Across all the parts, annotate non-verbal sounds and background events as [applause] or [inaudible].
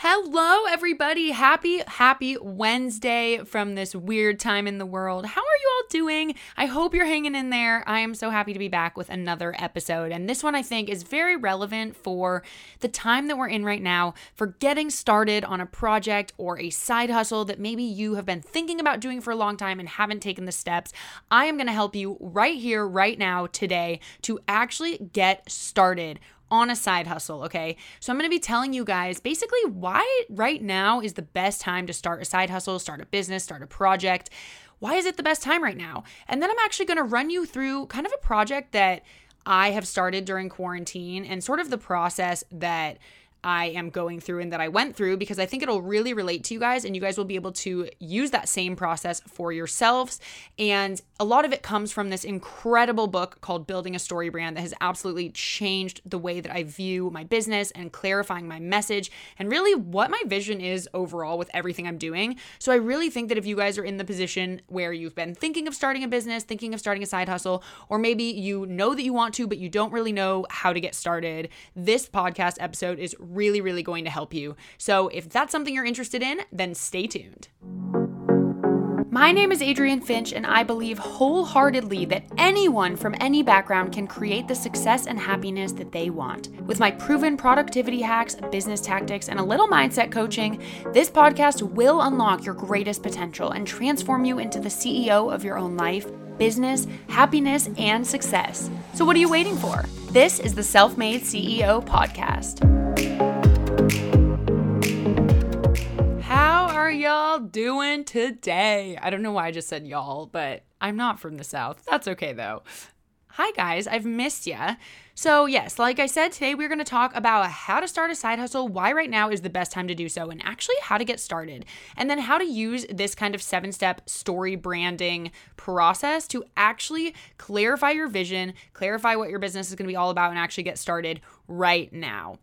Hello, everybody. Happy, happy Wednesday from this weird time in the world. How are you all doing? I hope you're hanging in there. I am so happy to be back with another episode. And this one, I think, is very relevant for the time that we're in right now for getting started on a project or a side hustle that maybe you have been thinking about doing for a long time and haven't taken the steps. I am going to help you right here, right now, today to actually get started on a side hustle, okay? So I'm to be telling you guys basically why right now is the best time to start a side hustle, start a business, start a project. Why is it the best time right now? And then I'm actually to run you through kind of a project that I have started during quarantine and sort of the process that I am going through and that I went through because I think it'll really relate to you guys and you guys will be able to use that same process for yourselves. And a lot of it comes from this incredible book called Building a Story Brand that has absolutely changed the way that I view my business and clarifying my message and really what my vision is overall with everything I'm doing. So I really think that if you guys are in the position where you've been thinking of starting a business, thinking of starting a side hustle, or maybe you know that you want to, but you don't really know how to get started, this podcast episode is really, really going to help you. So if that's something you're interested in, then stay tuned. My name is Adrienne Finch, and I believe wholeheartedly that anyone from any background can create the success and happiness that they want. With my proven productivity hacks, business tactics, and a little mindset coaching, this podcast will unlock your greatest potential and transform you into the CEO of your own life, business, happiness, and success. So, what are you waiting for? This is the Self Made CEO Podcast. How are y'all doing today? I don't know why I just said y'all, but I'm not from the South. That's okay though. Hi guys, I've missed ya. So, yes, like I said, today we're going to talk about how to start a side hustle, why right now is the best time to do so, and actually how to get started. And then how to use this kind of seven step story branding process to actually clarify your vision, clarify what your business is going to be all about, and actually get started right now.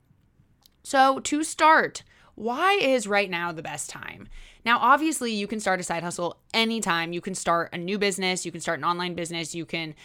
So, to start, why is right now the best time? Now, obviously, you can start a side hustle anytime. You can start a new business, you can start an online business, you can.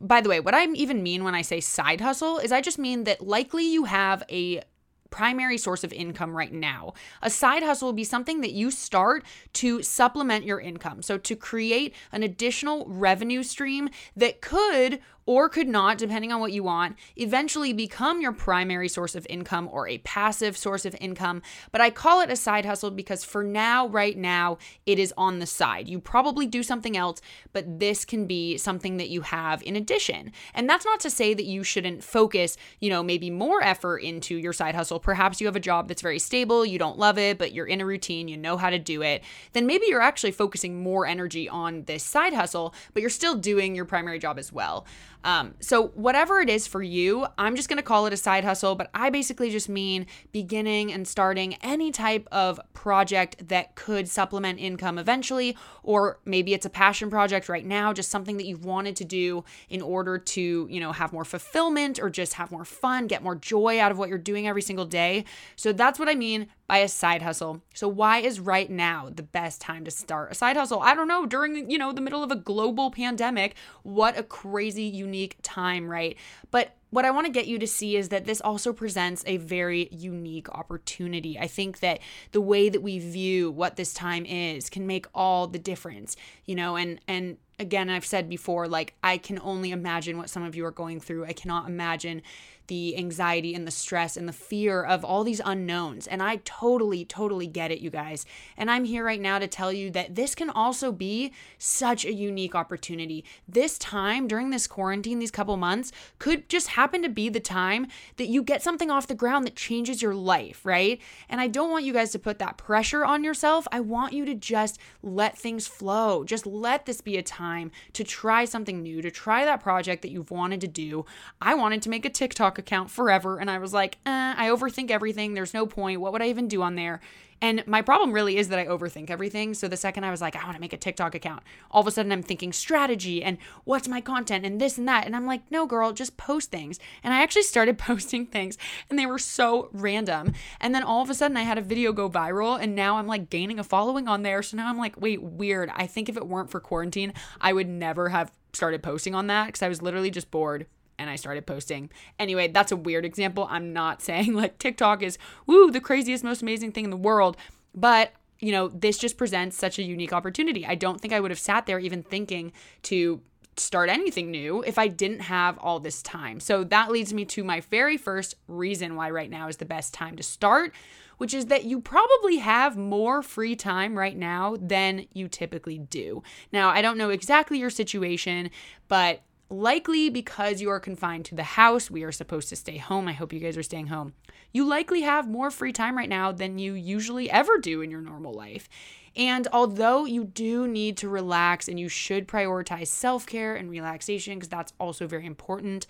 By the way, what I even mean when I say side hustle is I just mean that likely you have a primary source of income right now. A side hustle will be something that you start to supplement your income. So, to create an additional revenue stream that could or could not, depending on what you want, eventually become your primary source of income or a passive source of income. But I call it a side hustle because for now, right now, it is on the side. You probably do something else, but this can be something that you have in addition. And that's not to say that you shouldn't focus, you know, maybe more effort into your side hustle. Perhaps you have a job that's very stable, you don't love it, but you're in a routine, you know how to do it. Then maybe you're actually focusing more energy on this side hustle, but you're still doing your primary job as well. Um, so, whatever it is for you, I'm just going to call it a side hustle, but I basically just mean beginning and starting any type of project that could supplement income eventually, or maybe it's a passion project right now, just something that you've wanted to do in order to, you know, have more fulfillment or just have more fun, get more joy out of what you're doing every single day. So, that's what I mean by a side hustle. So why is right now the best time to start a side hustle? I don't know, during, you know, the middle of a global pandemic, what a crazy unique time, right? But what I want to get you to see is that this also presents a very unique opportunity. I think that the way that we view what this time is can make all the difference, you know, and and again, I've said before like I can only imagine what some of you are going through. I cannot imagine the anxiety and the stress and the fear of all these unknowns. And I totally, totally get it, you guys. And I'm here right now to tell you that this can also be such a unique opportunity. This time during this quarantine, these couple months, could just happen to be the time that you get something off the ground that changes your life, right? And I don't want you guys to put that pressure on yourself. I want you to just let things flow. Just let this be a time to try something new, to try that project that you've wanted to do. I wanted to make a TikTok account forever. And I was like, eh, I overthink everything. There's no point. What would I even do on there? And my problem really is that I overthink everything. So the second I was like, I want to make a TikTok account, all of a sudden I'm thinking strategy and what's my content and this and that. And I'm like, no, girl, just post things. And I actually started [laughs] posting things and they were so random. And then all of a sudden I had a video go viral and now I'm like gaining a following on there. So now I'm like, wait, weird. I think if it weren't for quarantine, I would never have started posting on that because I was literally just bored and I started posting. Anyway, that's a weird example. I'm not [laughs] saying like TikTok is, woo, the craziest, most amazing thing in the world. But you know, this just presents such a unique opportunity. I don't think I would have sat there even thinking to start anything new if I didn't have all this time. So that leads me to my very first reason why right now is the best time to start, which is that you probably have more free time right now than you typically do. Now, I don't know exactly your situation, but likely because you are confined to the house, we are supposed to stay home. I hope you guys are staying home. You likely have more free time right now than you usually ever do in your normal life. And although you do need to relax and you should prioritize self care and relaxation, because that's also very important,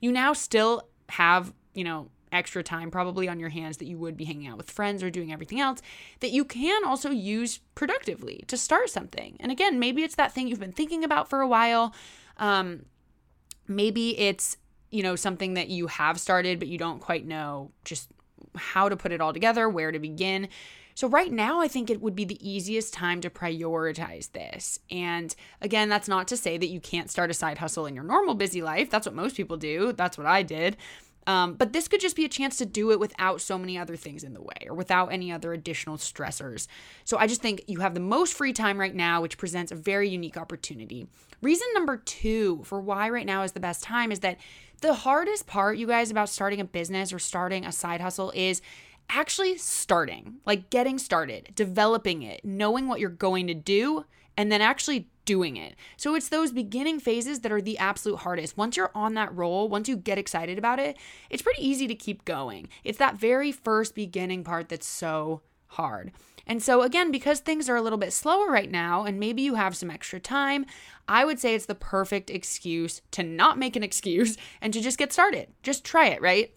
you now still have, you know, extra time probably on your hands that you would be hanging out with friends or doing everything else that you can also use productively to start something. And again, maybe it's that thing you've been thinking about for a while. Um, maybe it's you know something that you have started but you don't quite know just how to put it all together where to begin. So right now i think it would be the easiest time to prioritize this. And again that's not to say that you can't start a side hustle in your normal busy life. That's what most people do. That's what i did um, but this could just be a chance to do it without so many other things in the way or without any other additional stressors. So I just think you have the most free time right now, which presents a very unique opportunity. Reason number two for why right now is the best time is that the hardest part, you guys, about starting a business or starting a side hustle is actually starting, like getting started, developing it, knowing what you're going to do, and then actually doing it. So it's those beginning phases that are the absolute hardest. Once you're on that roll, once you get excited about it, it's pretty easy to keep going. It's that very first beginning part that's so hard. And so, again, because things are a little bit slower right now, and maybe you have some extra time, I would say it's the perfect excuse to not make an excuse and to just get started. Just try it, right?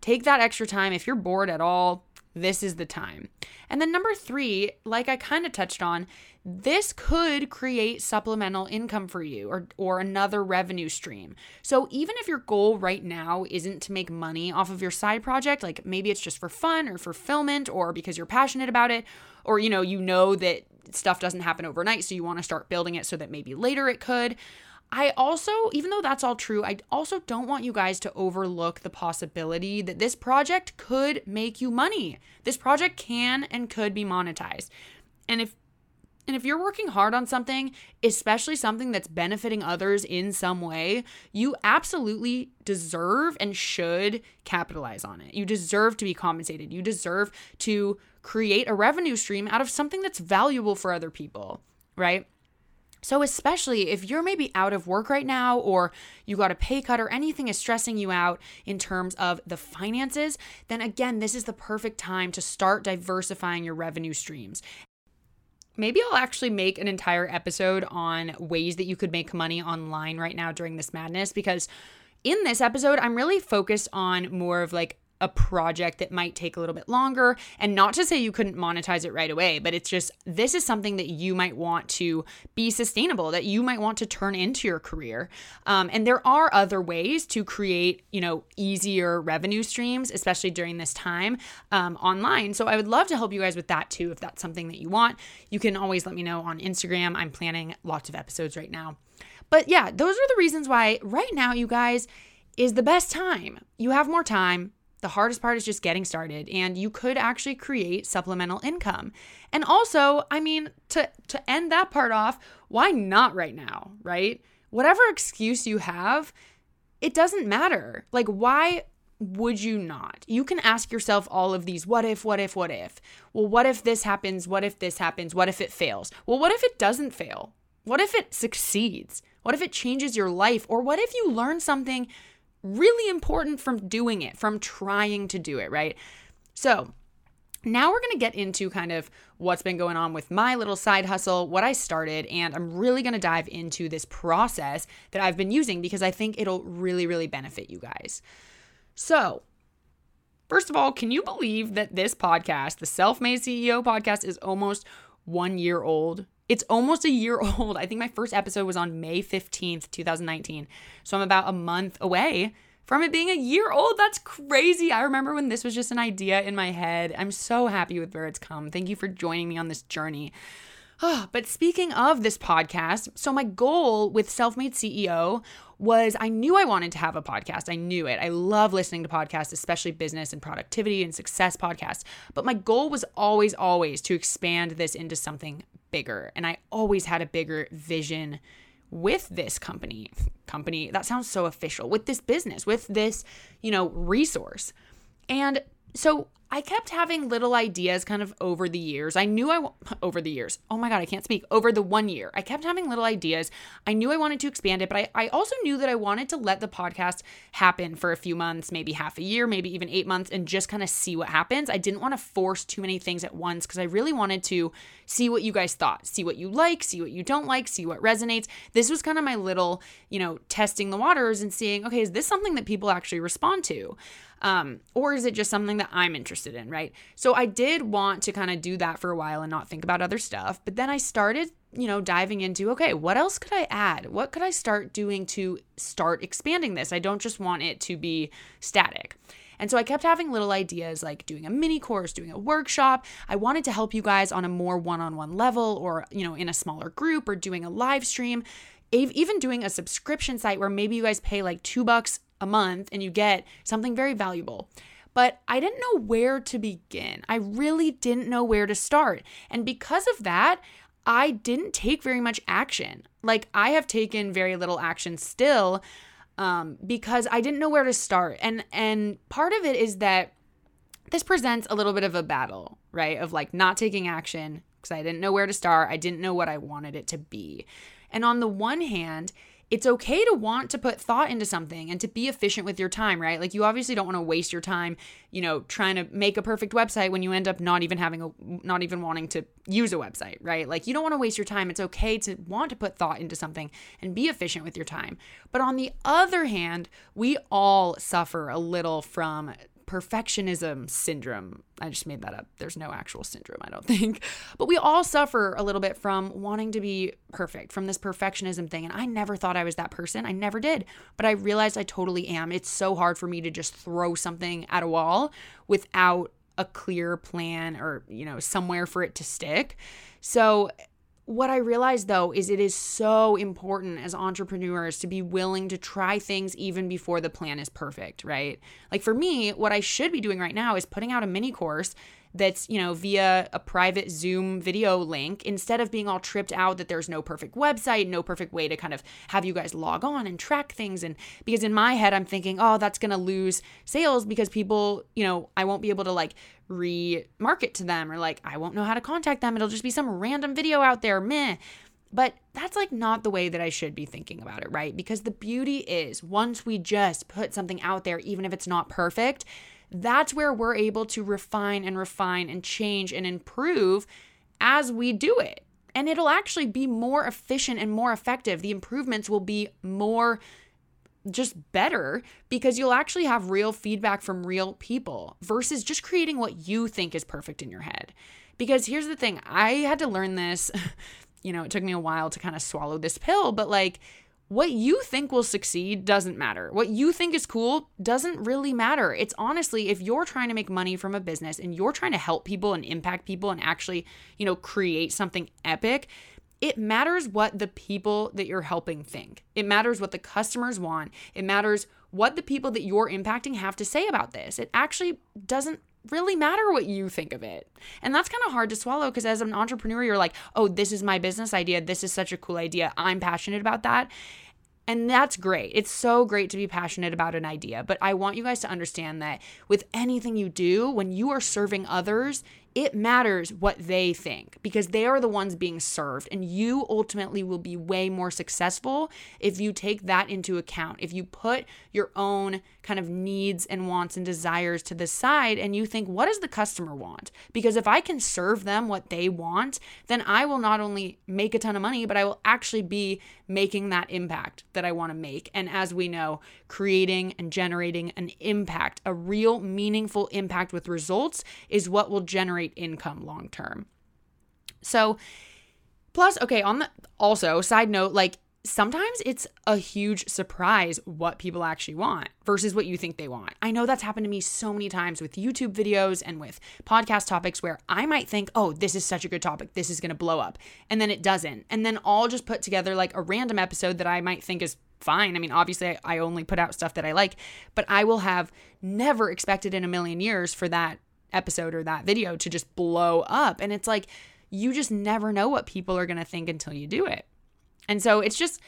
Take that extra time. If you're bored at all, this is the time. And then number three, like I kind of touched on, this could create supplemental income for you or, or another revenue stream. So even if your goal right now isn't to make money off of your side project, like maybe it's just for fun or fulfillment or because you're passionate about it, or you know, you know that stuff doesn't happen overnight, so you want to start building it so that maybe later it could. I also, even though that's all true, I also don't want you guys to overlook the possibility that this project could make you money. This project can and could be monetized. And if and if you're working hard on something, especially something that's benefiting others in some way, you absolutely deserve and should capitalize on it. You deserve to be compensated. You deserve to create a revenue stream out of something that's valuable for other people, right? So, especially if you're maybe out of work right now or you got a pay cut or anything is stressing you out in terms of the finances, then again, this is the perfect time to start diversifying your revenue streams. Maybe I'll actually make an entire episode on ways that you could make money online right now during this madness because in this episode, I'm really focused on more of like a project that might take a little bit longer. And not to say you couldn't monetize it right away, but it's just this is something that you might want to be sustainable, that you might want to turn into your career. Um, and there are other ways to create, you know, easier revenue streams, especially during this time um, online. So I would love to help you guys with that too, if that's something that you want. You can always let me know on Instagram. I'm planning lots of episodes right now. But yeah, those are the reasons why right now, you guys, is the best time. You have more time the hardest part is just getting started and you could actually create supplemental income. And also, I mean, to to end that part off, why not right now, right? Whatever excuse you have, it doesn't matter. Like why would you not? You can ask yourself all of these what if, what if, what if. Well, what if this happens? What if this happens? What if it fails? Well, what if it doesn't fail? What if it succeeds? What if it changes your life? Or what if you learn something really important from doing it, from trying to do it, right? So, now we're going to get into kind of what's been going on with my little side hustle, what I started, and I'm really going to dive into this process that I've been using because I think it'll really, really benefit you guys. So, first of all, can you believe that this podcast, the Self Made CEO podcast, is almost one year old? It's almost a year [laughs] old. I think my first episode was on May 15th, 2019. So I'm about a month away from it being a year old. That's crazy. I remember when this was just an idea in my head. I'm so happy with where it's come. Thank you for joining me on this journey. Oh, but speaking of this podcast, so my goal with Self Made CEO was I knew I wanted to have a podcast. I knew it. I love listening to podcasts, especially business and productivity and success podcasts. But my goal was always, always to expand this into something bigger. And I always had a bigger vision with this company. Company, that sounds so official, with this business, with this, you know, resource. And so I kept having little ideas kind of over the years. I knew I, [laughs] over the years, oh my God, I can't speak, over the one year, I kept having little ideas. I knew I wanted to expand it, but I, I also knew that I wanted to let the podcast happen for a few months, maybe half a year, maybe even eight months, and just kind of see what happens. I didn't want to force too many things at once because I really wanted to see what you guys thought, see what you like, see what you don't like, see what resonates. This was kind of my little, you know, testing the waters and seeing, okay, is this something that people actually respond to? Um, or is it just something that I'm interested in, right? So I did want to kind of do that for a while and not think about other stuff. But then I started, you know, diving into okay, what else could I add? What could I start doing to start expanding this? I don't just want it to be static. And so I kept having little ideas like doing a mini course, doing a workshop. I wanted to help you guys on a more one on one level or, you know, in a smaller group or doing a live stream even doing a subscription site where maybe you guys pay like two bucks a month and you get something very valuable. But I didn't know where to begin. I really didn't know where to start. And because of that, I didn't take very much action. Like I have taken very little action still um, because I didn't know where to start. And and part of it is that this presents a little bit of a battle, right? Of like not taking action because I didn't know where to start. I didn't know what I wanted it to be. And on the one hand, it's okay to want to put thought into something and to be efficient with your time, right? Like you obviously don't want to waste your time, you know, trying to make a perfect website when you end up not even having a not even wanting to use a website, right? Like you don't want to waste your time. It's okay to want to put thought into something and be efficient with your time. But on the other hand, we all suffer a little from perfectionism syndrome. I just made that up. There's no actual syndrome, I don't [laughs] think. But we all suffer a little bit from wanting to be perfect, from this perfectionism thing. And I never thought I was that person. I never did. But I realized I totally am. It's so hard for me to just throw something at a wall without a clear plan or, you know, somewhere for it to stick. So what I realized though is it is so important as entrepreneurs to be willing to try things even before the plan is perfect, right? Like for me, what I should be doing right now is putting out a mini course that's, you know, via a private Zoom video link instead of being all tripped out that there's no perfect website, no perfect way to kind of have you guys log on and track things. And because in my head, I'm thinking, oh, that's going to lose sales because people, you know, I won't be able to like re-market to them or like I won't know how to contact them. It'll just be some random video out there, meh. But that's like not the way that I should be thinking about it, right? Because the beauty is once we just put something out there, even if it's not perfect, that's where we're able to refine and refine and change and improve as we do it. And it'll actually be more efficient and more effective. The improvements will be more just better because you'll actually have real feedback from real people versus just creating what you think is perfect in your head. Because here's the thing I had to learn this, [laughs] you know, it took me a while to kind of swallow this pill, but like, what you think will succeed doesn't matter. What you think is cool doesn't really matter. It's honestly, if you're trying to make money from a business and you're trying to help people and impact people and actually, you know, create something epic, it matters what the people that you're helping think. It matters what the customers want. It matters what the people that you're impacting have to say about this. It actually doesn't really matter what you think of it. And that's kind of hard to swallow because as an entrepreneur, you're like, oh, this is my business idea. This is such a cool idea. I'm passionate about that. And that's great. It's so great to be passionate about an idea. But I want you guys to understand that with anything you do, when you are serving others, it matters what they think because they are the ones being served. And you ultimately will be way more successful if you take that into account. If you put your own kind of needs and wants and desires to the side and you think, what does the customer want? Because if I can serve them what they want, then I will not only make a ton of money, but I will actually be making that impact that I want to make. And as we know, creating and generating an impact, a real meaningful impact with results, is what will generate generate income long term. So, plus, okay, on the also, side note, like sometimes it's a huge surprise what people actually want versus what you think they want. I know that's happened to me so many times with YouTube videos and with podcast topics where I might think, oh, this is such a good topic. This is going to blow up. And then it doesn't. And then I'll just put together like a random episode that I might think is fine. I mean, obviously, I only put out stuff that I like, but I will have never expected in a million years for that episode or that video to just blow up. And it's like, you just never know what people are going to think until you do it. And so it's just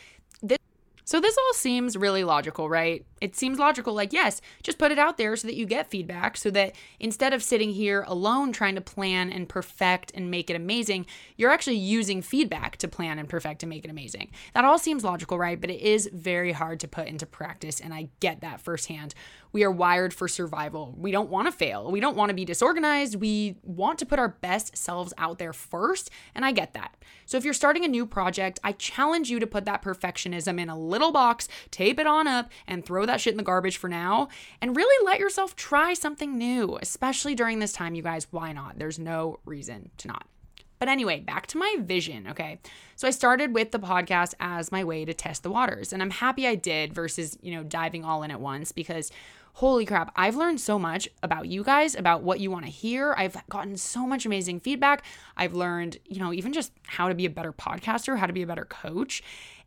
this. So this all seems really logical, right? It seems logical like yes, just put it out there so that you get feedback so that instead of sitting here alone trying to plan and perfect and make it amazing, you're actually using feedback to plan and perfect and make it amazing. That all seems logical, right? But it is very hard to put into practice and I get that firsthand we are wired for survival. We don't want to fail. We don't want to be disorganized. We want to put our best selves out there first. And I get that. So if you're starting a new project, I challenge you to put that perfectionism in a little box, tape it on up, and throw that shit in the garbage for now. And really let yourself try something new, especially during this time, you guys. Why not? There's no reason to not. But anyway, back to my vision, okay? So I started with the podcast as my way to test the waters, and I'm happy I did versus, you know, diving all in at once because holy crap, I've learned so much about you guys, about what you want to hear. I've gotten so much amazing feedback. I've learned, you know, even just how to be a better podcaster, how to be a better coach.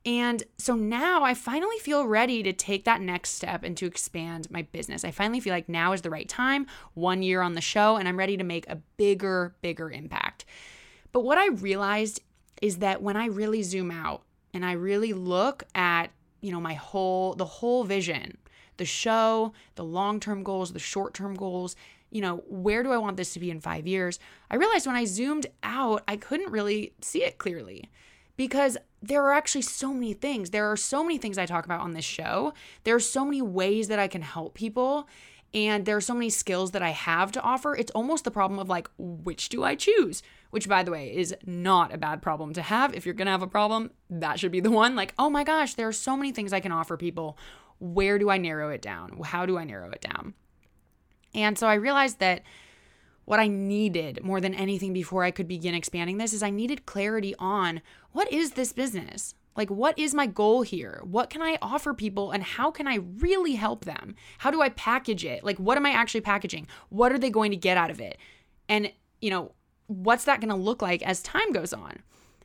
And so now I finally feel ready to take that next step and to expand my business. I finally feel like now is the right time, one year on the show, and I'm ready to make a bigger, bigger impact. But what I realized is that when I really zoom out and I really look at, you know, my whole, the whole vision, the show, the long term goals, the short term goals. You know, where do I want this to be in five years? I realized when I zoomed out, I couldn't really see it clearly because there are actually so many things. There are so many things I talk about on this show. There are so many ways that I can help people. And there are so many skills that I have to offer. It's almost the problem of like, which do I choose? Which, by the way, is not a bad problem to have. If you're gonna have a problem, that should be the one. Like, oh my gosh, there are so many things I can offer people where do I narrow it down? How do I narrow it down? And so I realized that what I needed more than anything before I could begin expanding this is I needed clarity on what is this business? Like, what is my goal here? What can I offer people and how can I really help them? How do I package it? Like, what am I actually packaging? What are they going to get out of it? And, you know, what's that going to look like as time goes on?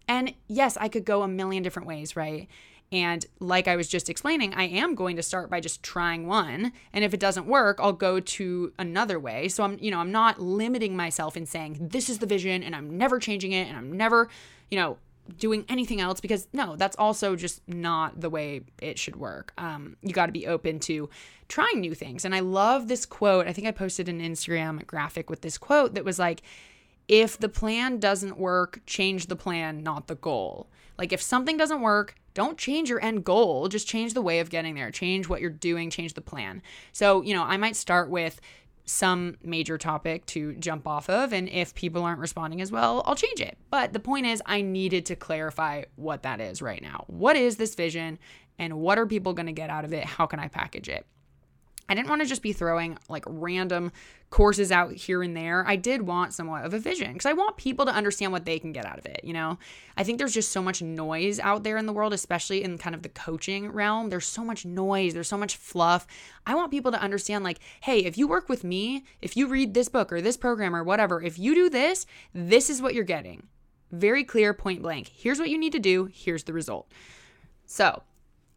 And yes, I could go a million different ways, right? And like I was just explaining, I am going to start by just trying one. And if it doesn't work, I'll go to another way. So I'm, you know, I'm not limiting myself in saying this is the vision and I'm never changing it and I'm never, you know, doing anything else because no, that's also just not the way it should work. Um, you got to be open to trying new things. And I love this quote. I think I posted an Instagram graphic with this quote that was like, if the plan doesn't work, change the plan, not the goal. Like if something doesn't work, don't change your end goal, just change the way of getting there. Change what you're doing, change the plan. So, you know, I might start with some major topic to jump off of. And if people aren't responding as well, I'll change it. But the point is, I needed to clarify what that is right now. What is this vision? And what are people going to get out of it? How can I package it? I didn't want to just be throwing like random courses out here and there. I did want somewhat of a vision because I want people to understand what they can get out of it. You know, I think there's just so much noise out there in the world, especially in kind of the coaching realm. There's so much noise, there's so much fluff. I want people to understand, like, hey, if you work with me, if you read this book or this program or whatever, if you do this, this is what you're getting. Very clear, point blank. Here's what you need to do, here's the result. So,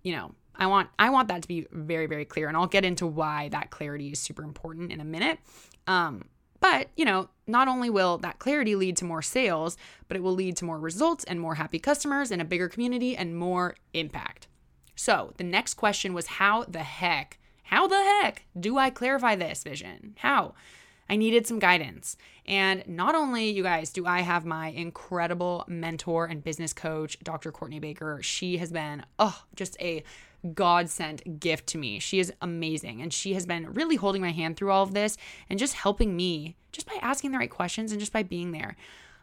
you know, I want I want that to be very very clear and I'll get into why that clarity is super important in a minute. Um, but, you know, not only will that clarity lead to more sales, but it will lead to more results and more happy customers and a bigger community and more impact. So, the next question was how the heck, how the heck do I clarify this vision? How? I needed some guidance. And not only, you guys, do I have my incredible mentor and business coach, Dr. Cortney Baker. She has been, oh, just a God sent gift to me. She is amazing. And she has been really holding my hand through all of this and just helping me just by asking the right questions and just by being there.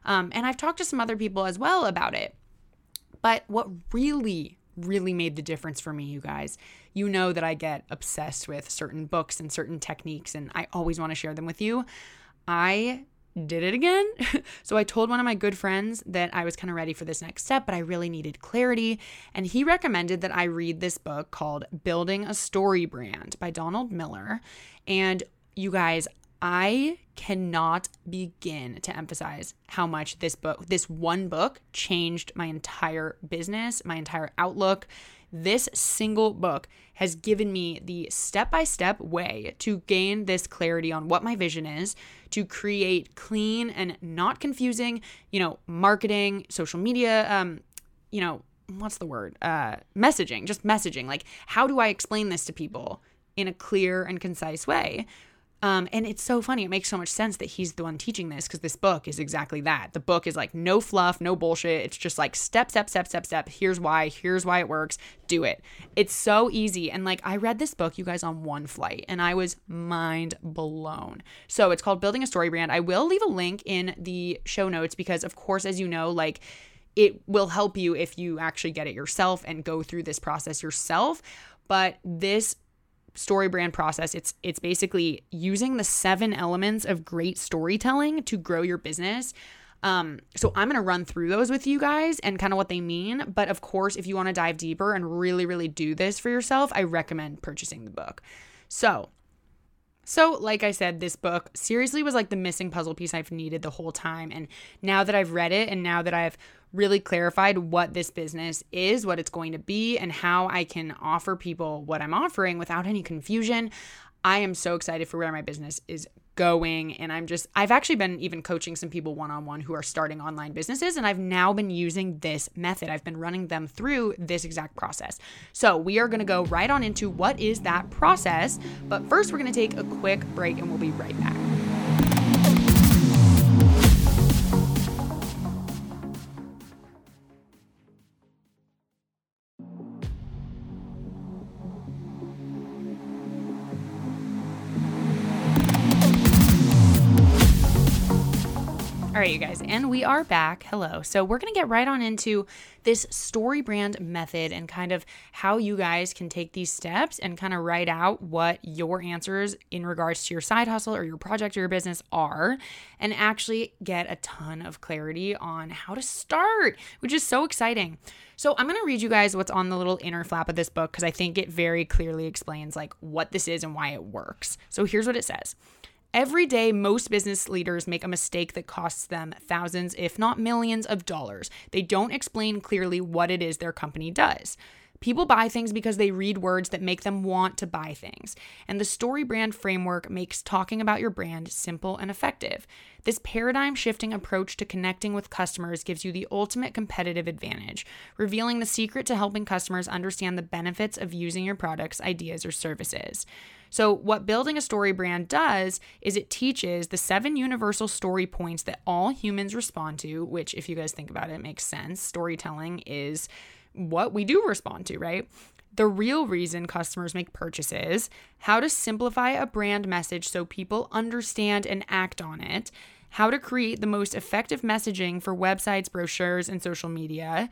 Um, and I've talked to some other people as well about it. But what really, really made the difference for me, you guys, you know that I get obsessed with certain books and certain techniques, and I always want to share them with you. I did it again. [laughs] so I told one of my good friends that I was kind of ready for this next step, but I really needed clarity. And he recommended that I read this book called Building a Story Brand by Donald Miller. And you guys, I cannot begin to emphasize how much this book, this one book, changed my entire business, my entire outlook. This single book has given me the step by step way to gain this clarity on what my vision is, to create clean and not confusing, you know, marketing, social media, um, you know, what's the word? Uh, messaging, just messaging. Like, how do I explain this to people in a clear and concise way? Um, and it's so funny. It makes so much sense that he's the one teaching this because this book is exactly that. The book is like no fluff, no bullshit. It's just like step, step, step, step, step. Here's why. Here's why it works. Do it. It's so easy. And like I read this book, you guys, on one flight and I was mind blown. So it's called Building a Story Brand. I will leave a link in the show notes because, of course, as you know, like it will help you if you actually get it yourself and go through this process yourself. But this story brand process it's it's basically using the seven elements of great storytelling to grow your business um, so I'm gonna run through those with you guys and kind of what they mean. But of course, if you want to dive deeper and really, really do this for yourself, I recommend purchasing the book. So so, like I said, this book seriously was like the missing puzzle piece I've needed the whole time. And now that I've read it and now that I've really clarified what this business is, what it's going to be, and how I can offer people what I'm offering without any confusion, I am so excited for where my business is going and I'm just I've actually been even coaching some people one-on-one who are starting online businesses and I've now been using this method. I've been running them through this exact process. So, we are going to go right on into what is that process, but first we're going to take a quick break and we'll be right back. All right, you guys, and we are back. Hello. So, we're going to get right on into this story brand method and kind of how you guys can take these steps and kind of write out what your answers in regards to your side hustle or your project or your business are and actually get a ton of clarity on how to start, which is so exciting. So, I'm going to read you guys what's on the little inner flap of this book because I think it very clearly explains like what this is and why it works. So, here's what it says. Every day, most business leaders make a mistake that costs them thousands, if not millions, of dollars. They don't explain clearly what it is their company does. People buy things because they read words that make them want to buy things. And the story brand framework makes talking about your brand simple and effective. This paradigm shifting approach to connecting with customers gives you the ultimate competitive advantage, revealing the secret to helping customers understand the benefits of using your products, ideas, or services. So, what building a story brand does is it teaches the seven universal story points that all humans respond to, which, if you guys think about it, makes sense. Storytelling is what we do respond to, right? The real reason customers make purchases, how to simplify a brand message so people understand and act on it, how to create the most effective messaging for websites, brochures, and social media,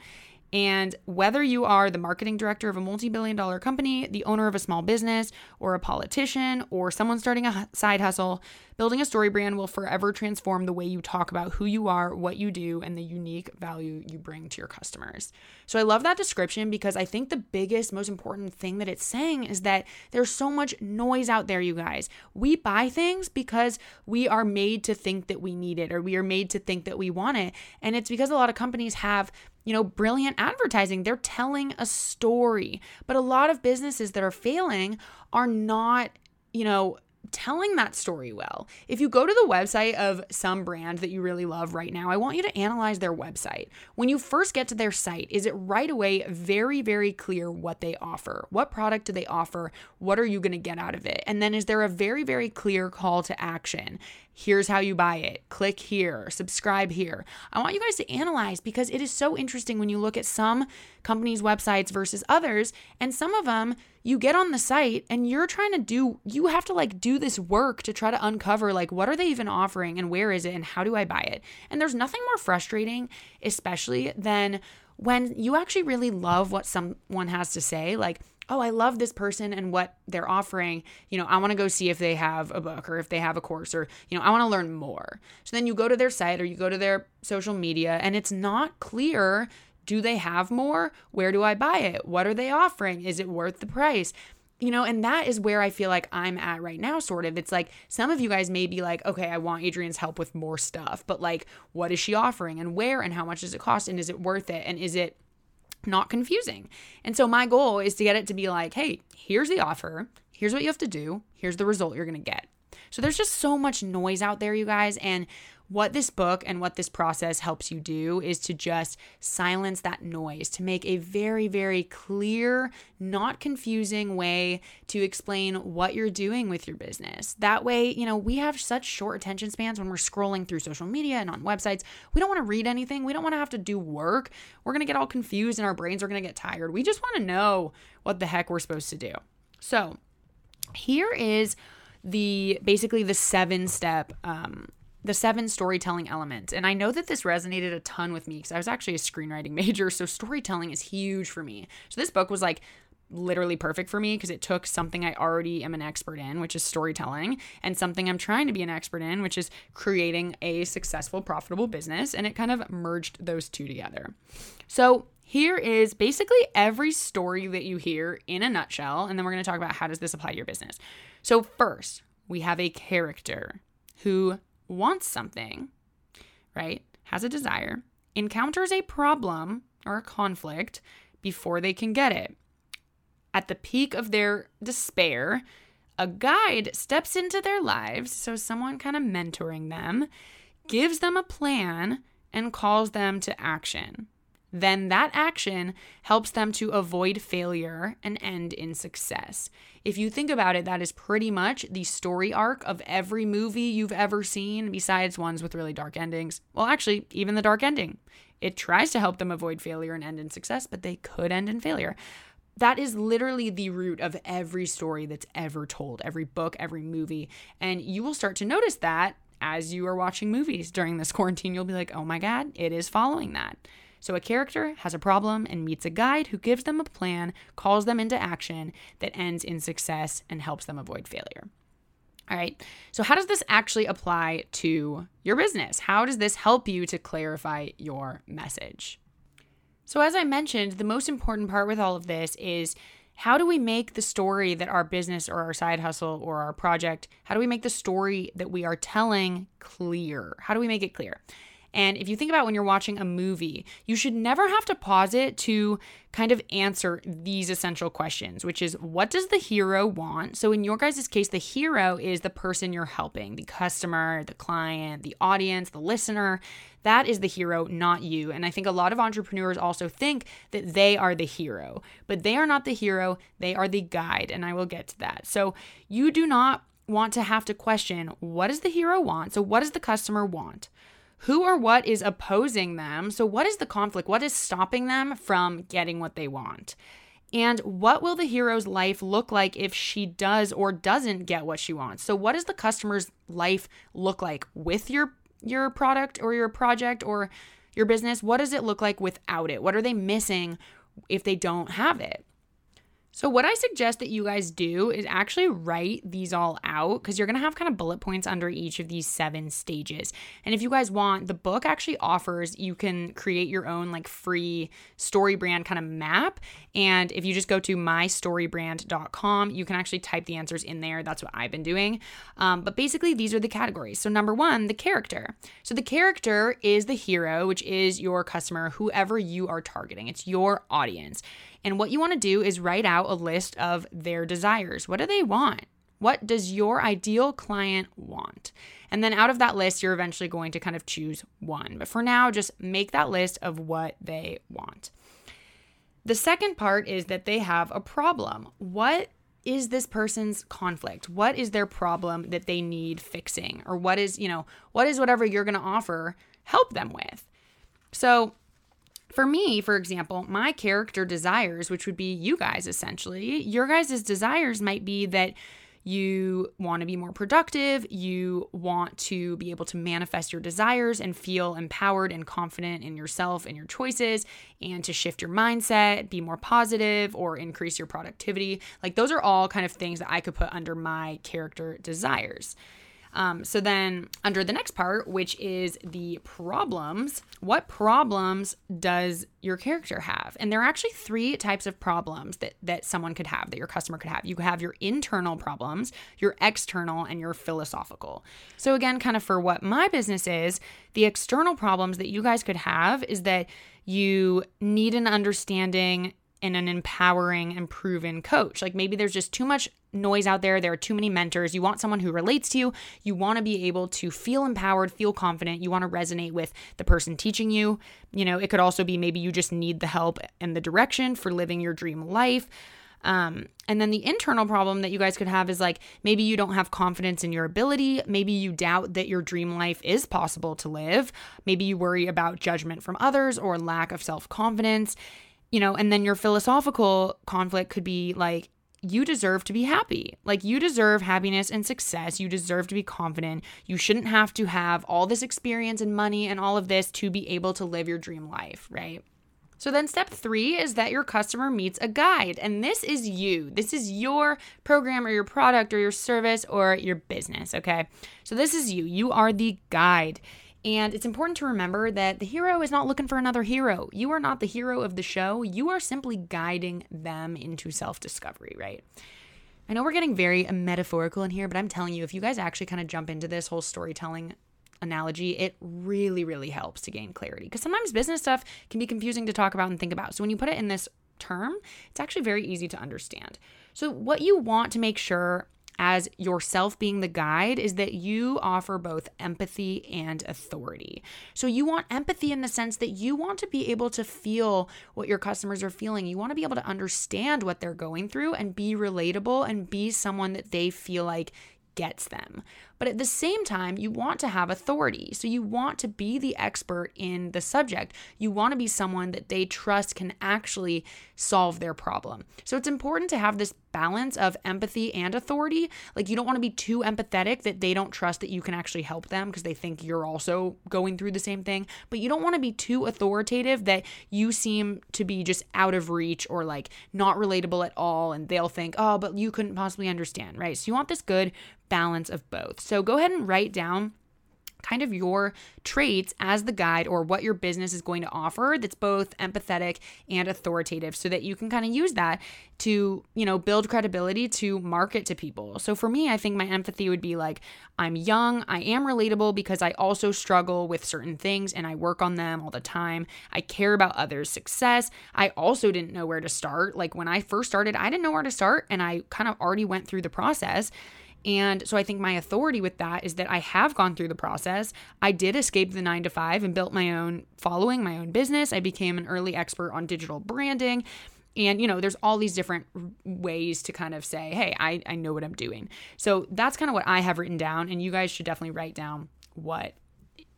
and whether you are the marketing director of a multi billion dollar company, the owner of a small business, or a politician, or someone starting a side hustle, building a story brand will forever transform the way you talk about who you are, what you do, and the unique value you bring to your customers. So I love that description because I think the biggest, most important thing that it's saying is that there's so much noise out there, you guys. We buy things because we are made to think that we need it or we are made to think that we want it. And it's because a lot of companies have you know, brilliant advertising. They're telling a story. But a lot of businesses that are failing are not, you know, telling that story well. If you go to the website of some brand that you really love right now, I want you to analyze their website. When you first get to their site, is it right away very, very clear what they offer? What product do they offer? What are you going to get out of it? And then is there a very, very clear call to action? Here's how you buy it. Click here, subscribe here. I want you guys to analyze because it is so interesting when you look at some companies' websites versus others. And some of them, you get on the site and you're trying to do, you have to like do this work to try to uncover like what are they even offering and where is it and how do I buy it? And there's nothing more frustrating, especially than when you actually really love what someone has to say. Like, oh, I love this person and what they're offering. You know, I want to go see if they have a book or if they have a course or, you know, I want to learn more. So then you go to their site or you go to their social media and it's not clear do they have more? Where do I buy it? What are they offering? Is it worth the price? You know, and that is where I feel like I'm at right now, sort of. It's like some of you guys may be like, okay, I want Adrienne's help with more stuff, but like, what is she offering and where and how much does it cost and is it worth it? And is it not confusing. And so my goal is to get it to be like, hey, here's the offer, here's what you have to do, here's the result you're going to get. So there's just so much noise out there, you guys. And what this book and what this process helps you do is to just silence that noise, to make a very, very clear, not confusing way to explain what you're doing with your business. That way, you know, we have such short attention spans when we're scrolling through social media and on websites. We don't want to read anything, we don't want to have to do work. We're going to get all confused and our brains are going to get tired. We just want to know what the heck we're supposed to do. So, here is the basically the seven step um, the seven storytelling elements. And I know that this resonated a ton with me because I was actually a screenwriting [laughs] major, so storytelling is huge for me. So this book was like literally perfect for me because it took something I already am an expert in, which is storytelling, and something I'm trying to be an expert in, which is creating a successful, profitable business, and it kind of merged those two together. So, here is basically every story that you hear in a nutshell, and then we're going to talk about how does this apply to your business. So, first, we have a character who wants something, right? Has a desire, encounters a problem or a conflict before they can get it. At the peak of their despair, a guide steps into their lives, so someone kind of mentoring them, gives them a plan, and calls them to action then that action helps them to avoid failure and end in success. If you think about it, that is pretty much the story arc of every movie you've ever seen, besides ones with really dark endings. Well, actually, even the dark ending. It tries to help them avoid failure and end in success, but they could end in failure. That is literally the root of every story that's ever told, every book, every movie. And you will start to notice that as you are watching movies during this quarantine. You'll be like, oh my God, it is following that. So a character has a problem and meets a guide who gives them a plan, calls them into action that ends in success and helps them avoid failure. All right. So, how does this actually apply to your business? How does this help you to clarify your message? So, as I mentioned, the most important part with all of this is how do we make the story that our business or our side hustle or our project, how do we make the story that we are telling clear? How do we make it clear? And if you think about when you're watching a movie, you should never have to pause it to kind of answer these essential questions, which is what does the hero want? So, in your guys' case, the hero is the person you're helping, the customer, the client, the audience, the listener. That is the hero, not you. And I think a lot of entrepreneurs also think that they are the hero, but they are not the hero, they are the guide. And I will get to that. So, you do not want to have to question what does the hero want? So, what does the customer want? Who or what is opposing them. So, what is the conflict? What is stopping them from getting what they want? And what will the hero's life look like if she does or doesn't get what she wants? So, what does the customer's life look like with your your product or your project or your business? What does it look like without it? What are they missing if they don't have it? So, what I suggest that you guys do is actually write these all out because you're going to have kind of bullet points under each of these seven stages. And if you guys want, the book actually offers you can create your own like free story brand kind of map. And if you just go to mystorybrand.com, you can actually type the answers in there. That's what I've been doing. Um, but basically, these are the categories. So, number one, the character. So, the character is the hero, which is your customer, whoever you are targeting, it's your audience. And what you want to do is write out a list of their desires. What do they want? What does your ideal client want? And then out of that list, you're eventually going to kind of choose one. But for now, just make that list of what they want. The second part is that they have a problem. What is this person's conflict? What is their problem that they need fixing? Or what is, you know, what is whatever you're going to offer help them with? So for me, for example, my character desires, which would be you guys essentially, your guys' desires might be that you want to be more productive, you want to be able to manifest your desires and feel empowered and confident in yourself and your choices, and to shift your mindset, be more positive, or increase your productivity. Like, those are all kind of things that I could put under my character desires. Um, so then, under the next part, which is the problems, what problems does your character have? And there are actually three types of problems that that someone could have, that your customer could have. You have your internal problems, your external, and your philosophical. So again, kind of for what my business is, the external problems that you guys could have is that you need an understanding and an empowering and proven coach. Like maybe there's just too much noise out there. There are too many mentors. You want someone who relates to you. You want to be able to feel empowered, feel confident. You want to resonate with the person teaching you. You know, it could also be maybe you just need the help and the direction for living your dream life. Um, and then the internal problem that you guys could have is like maybe you don't have confidence in your ability. Maybe you doubt that your dream life is possible to live. Maybe you worry about judgment from others or lack of self confidence you know, and then your philosophical conflict could be like, you deserve to be happy. Like, you deserve happiness and success. You deserve to be confident. You shouldn't have to have all this experience and money and all of this to be able to live your dream life, right? So then step 3 is that your customer meets a guide and this is you. This is your program or your product or your service or your business, okay? So this is you. You are the guide. And it's important to remember that the hero is not looking for another hero. You are not the hero of the show. You are simply guiding them into self discovery, right? I know we're getting very metaphorical in here, but I'm telling you, if you guys actually kind of jump into this whole storytelling analogy, it really, really helps to gain clarity. Because sometimes business stuff can be confusing to talk about and think about. So when you put it in this term, it's actually very easy to understand. So, what you want to make sure as yourself being the guide is that you offer both empathy and authority. So you want empathy in the sense that you want to be able to feel what your customers are feeling. You want to be able to understand what they're going through and be relatable and be someone that they feel like gets them. But at the same time, you want to have authority. So you want to be the expert in the subject. You want to be someone that they trust can actually solve their problem. So it's important to have this balance of empathy and authority. Like you don't want to be too empathetic that they don't trust that you can actually help them because they think you're also going through the same thing. But you don't want to be too authoritative that you seem to be just out of reach or like not relatable at all. And they'll think, oh, but you couldn't possibly understand, right? So you want this good balance of both. So go ahead and write down kind of your traits as the guide or what your business is going to offer that's both empathetic and authoritative so that you can kind of use that to, you know, build credibility to market to people. So for me, I think my empathy would be like I'm young, I am relatable because I also struggle with certain things and I work on them all the time. I care about others' success. I also didn't know where to start. Like when I first started, I didn't know where to start and I kind of already went through the process. And so I think my authority with that is that I have gone through the process. I did escape the nine to five and built my own following, my own business. I became an early expert on digital branding. And, you know, there's all these different ways to kind of say, hey, I, I know what I'm doing. So that's kind of what I have written down. And you guys should definitely write down what,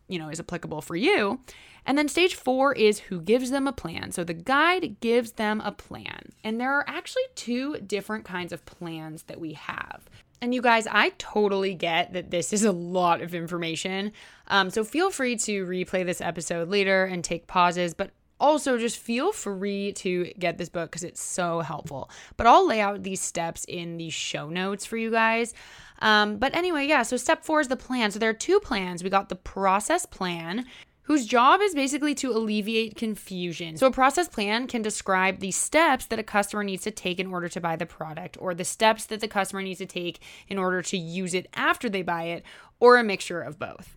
you know, is applicable for you. And then stage four is who gives them a plan. So the guide gives them a plan. And there are actually two different kinds of plans that we have. And you guys, I totally get that this is a lot of information. Um, so feel free to replay this episode later and take pauses, but also just feel free to get this book because it's so helpful. But I'll lay out these steps in the show notes for you guys. Um, but anyway, yeah, so step four is the plan. So there are two plans. We got the process plan, whose job is basically to alleviate confusion. So, a process plan can describe the steps that a customer needs to take in order to buy the product, or the steps that the customer needs to take in order to use it after they buy it, or a mixture of both.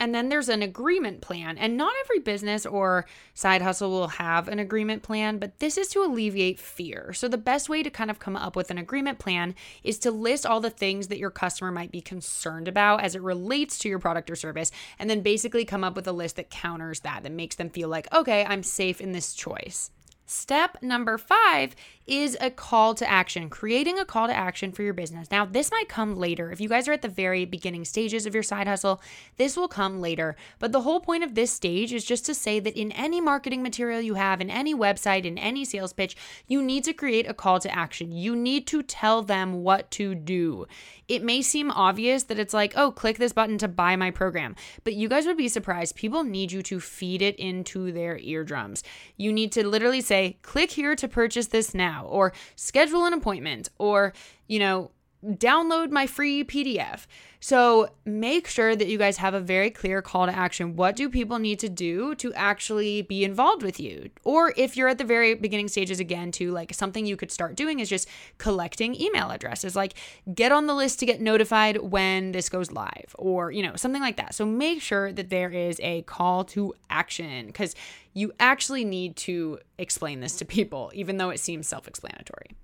And then there's an agreement plan. And not every business or side hustle will have an agreement plan, but this is to alleviate fear. So, the best way to kind of come up with an agreement plan is to list all the things that your customer might be concerned about as it relates to your product or service, and then basically come up with a list that counters that, that makes them feel like, okay, I'm safe in this choice. Step number five is a call to action, creating a call to action for your business. Now, this might come later. If you guys are at the very beginning stages of your side hustle, this will come later. But the whole point of this stage is just to say that in any marketing material you have, in any website, in any sales pitch, you need to create a call to action. You need to tell them what to do. It may seem obvious that it's like, oh, click this button to buy my program, but you guys would be surprised. People need you to feed it into their eardrums. You need to literally say, click here to purchase this now, or schedule an appointment, or, you know, download my free PDF. So make sure that you guys have a very clear call to action. What do people need to do to actually be involved with you? Or if you're at the very beginning stages again, to like something you could start doing is just collecting email addresses, like get on the list to get notified when this goes live, or you know, something like that. So make sure that there is a call to action because you actually need to explain this to people, even though it seems self explanatory.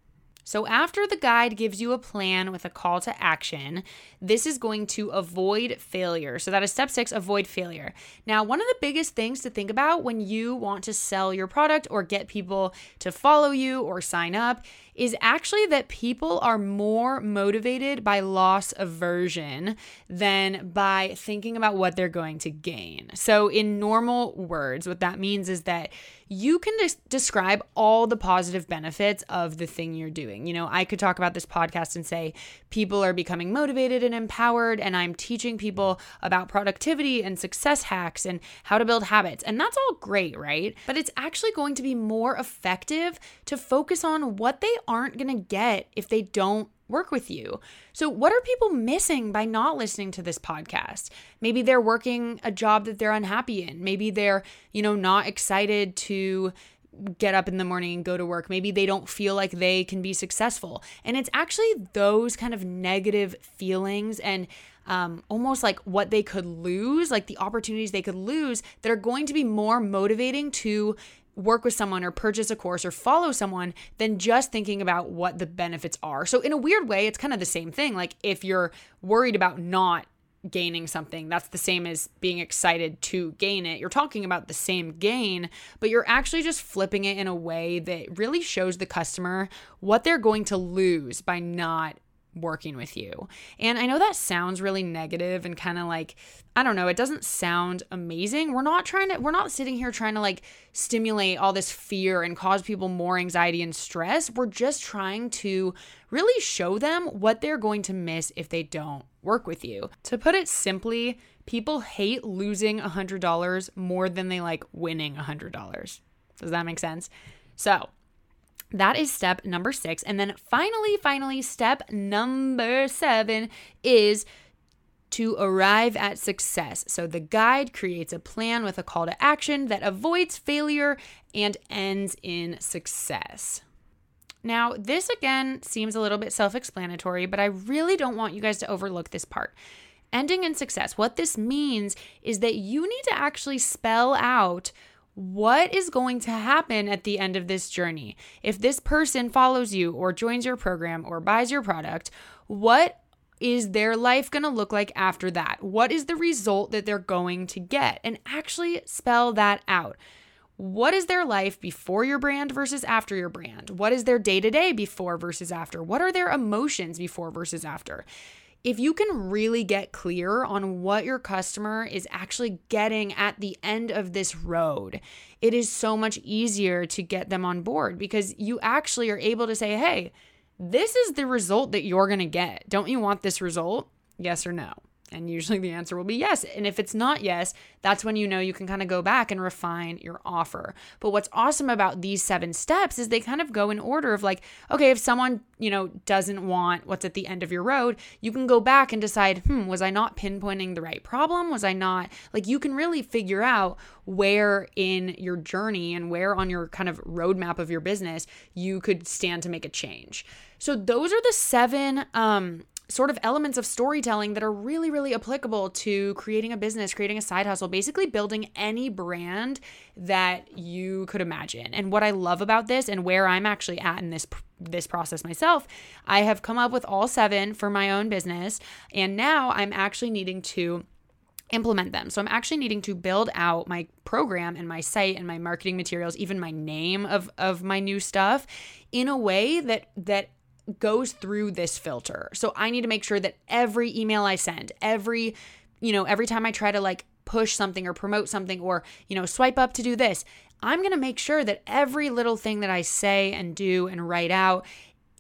So, after the guide gives you a plan with a call to action, this is going to avoid failure. So, that is step six avoid failure. Now, one of the biggest things to think about when you want to sell your product or get people to follow you or sign up is actually that people are more motivated by loss aversion than by thinking about what they're going to gain. So, in normal words, what that means is that you can des- describe all the positive benefits of the thing you're doing. You know, I could talk about this podcast and say people are becoming motivated and empowered, and I'm teaching people about productivity and success hacks and how to build habits. And that's all great, right? But it's actually going to be more effective to focus on what they aren't going to get if they don't work with you. So, what are people missing by not listening to this podcast? Maybe they're working a job that they're unhappy in. Maybe they're, you know, not excited to get up in the morning and go to work. Maybe they don't feel like they can be successful. And it's actually those kind of negative feelings and um, almost like what they could lose, like the opportunities they could lose, that are going to be more motivating to work with someone or purchase a course or follow someone than just thinking about what the benefits are. So, in a weird way, it's kind of the same thing. Like, if you're worried about not gaining something, that's the same as being excited to gain it. You're talking about the same gain, but you're actually just flipping it in a way that really shows the customer what they're going to lose by not working with you. And I know that sounds really negative and kind of like I don't know, it doesn't sound amazing. We're not trying to we're not sitting here trying to like stimulate all this fear and cause people more anxiety and stress. We're just trying to really show them what they're going to miss if they don't work with you. To put it simply, people hate losing $100 more than they like winning $100. Does that make sense? So, that is step number six. And then finally, finally, step number seven is to arrive at success. So the guide creates a plan with a call to action that avoids failure and ends in success. Now, this again seems a little bit self explanatory, but I really don't want you guys to overlook this part. Ending in success. What this means is that you need to actually spell out what is going to happen at the end of this journey? If this person follows you or joins your program or buys your product, what is their life going to look like after that? What is the result that they're going to get? And actually spell that out. What is their life before your brand versus after your brand? What is their day to day before versus after? What are their emotions before versus after? If you can really get clear on what your customer is actually getting at the end of this road, it is so much easier to get them on board because you actually are able to say, hey, this is the result that you're going to get. Don't you want this result? Yes or no? And usually the answer will be yes. And if it's not yes, that's when you know you can kind of go back and refine your offer. But what's awesome about these seven steps is they kind of go in order of like, okay, if someone, you know, doesn't want what's at the end of your road, you can go back and decide, hmm, was I not pinpointing the right problem? Was I not like you can really figure out where in your journey and where on your kind of roadmap of your business you could stand to make a change. So those are the seven um sort of elements of storytelling that are really, really applicable to creating a business, creating a side hustle, basically building any brand that you could imagine. And what I love about this and where I'm actually at in this this process myself, I have come up with all seven for my own business, and now I'm actually needing to implement them. So I'm actually needing to build out my program and my site and my marketing materials, even my name of of my new stuff in a way that that goes through this filter. So I need to make sure that every email I send, every you know, every time I try to like push something or promote something or, you know, swipe up to do this, I'm going to make sure that every little thing that I say and do and write out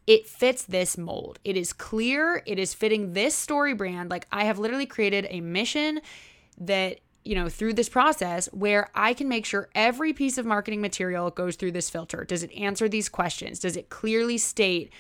it fits this mold. It is clear, it is fitting this story brand. Like I have literally created a mission that you know, through this process where I can make sure every piece of marketing material goes through this filter. Does it answer these questions? Does it clearly state,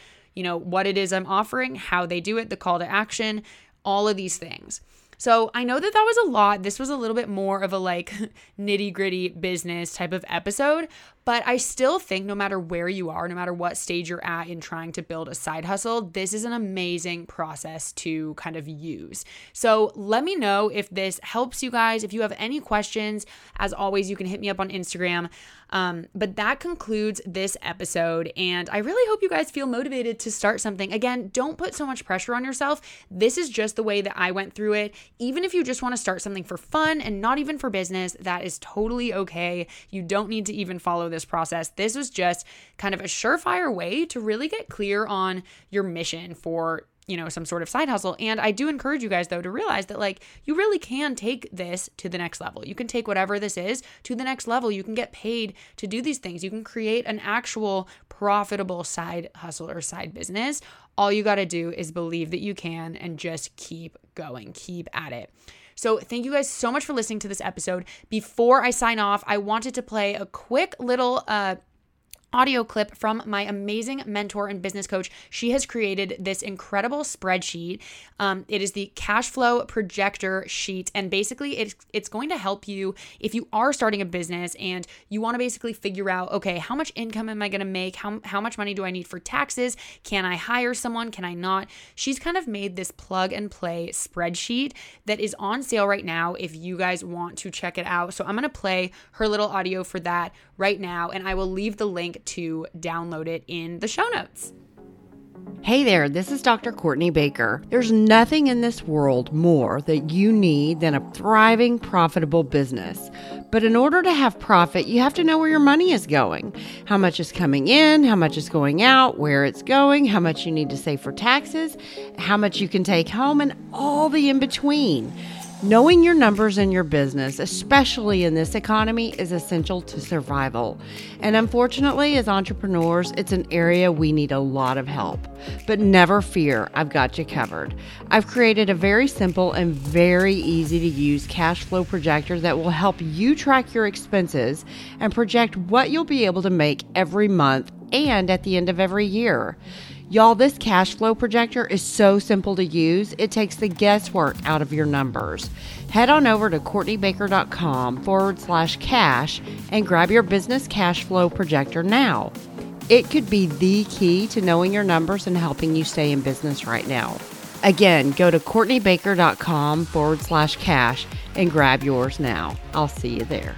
you know, what it is I'm offering, how they do it, the call to action, all of these things. So I know that that was a lot. This was a little bit more of a like [laughs] nitty gritty business type of episode, but I still think no matter where you are, no matter what stage you're at in trying to build a side hustle, this is an amazing process to kind of use. So let me know if this helps you guys. If you have any questions, as always, you can hit me up on Instagram. Um, but that concludes this episode. And I really hope you guys feel motivated to start something. Again, don't put so much pressure on yourself. This is just the way that I went through it. Even if you just want to start something for fun and not even for business, that is totally okay. You don't need to even follow this process. This was just kind of a surefire way to really get clear on your mission for you know, some sort of side hustle. And I do encourage you guys, though, to realize that, like, you really can take this to the next level. You can take whatever this is to the next level. You can get paid to do these things. You can create an actual profitable side hustle or side business. All you got to do is believe that you can and just keep going, keep at it. So, thank you guys so much for listening to this episode. Before I sign off, I wanted to play a quick little uh, audio clip from my amazing mentor and business coach. She has created this incredible spreadsheet. Um, it is the cash flow projector sheet, and basically, it's it's going to help you if you are starting a business and you want to basically figure out, okay, how much income am I going to make? How how much money do I need for taxes? Can I hire someone? Can I not? She's kind of made this plug and play spreadsheet that is on sale right now. If you guys want to check it out, so I'm going to play her little audio for that right now, and I will leave the link to download it in the show notes. Hey there, this is Dr. Cortney Baker. There's nothing in this world more that you need than a thriving, profitable business. But in order to have profit, you have to know where your money is going. How much is coming in, how much is going out, where it's going, how much you need to save for taxes, how much you can take home, and all the in between. Knowing your numbers in your business, especially in this economy, is essential to survival. And unfortunately, as entrepreneurs, it's an area we need a lot of help. But never fear, I've got you covered. I've created a very simple and very easy to use cash flow projector that will help you track your expenses and project what you'll be able to make every month and at the end of every year. Y'all, this cash flow projector is so simple to use, it takes the guesswork out of your numbers. Head on over to CortneyBaker.com forward slash cash and grab your business cash flow projector now. It could be the key to knowing your numbers and helping you stay in business right now. Again, go to CortneyBaker.com forward slash cash and grab yours now. I'll see you there.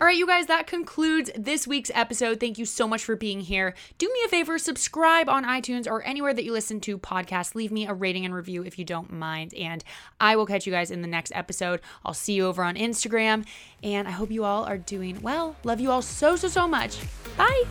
All right, you guys, that concludes this week's episode. Thank you so much for being here. Do me a favor, subscribe on iTunes or anywhere that you listen to podcasts. Leave me a rating and review if you don't mind. And I will catch you guys in the next episode. I'll see you over on Instagram. And I hope you all are doing well. Love you all so, so, so much. Bye.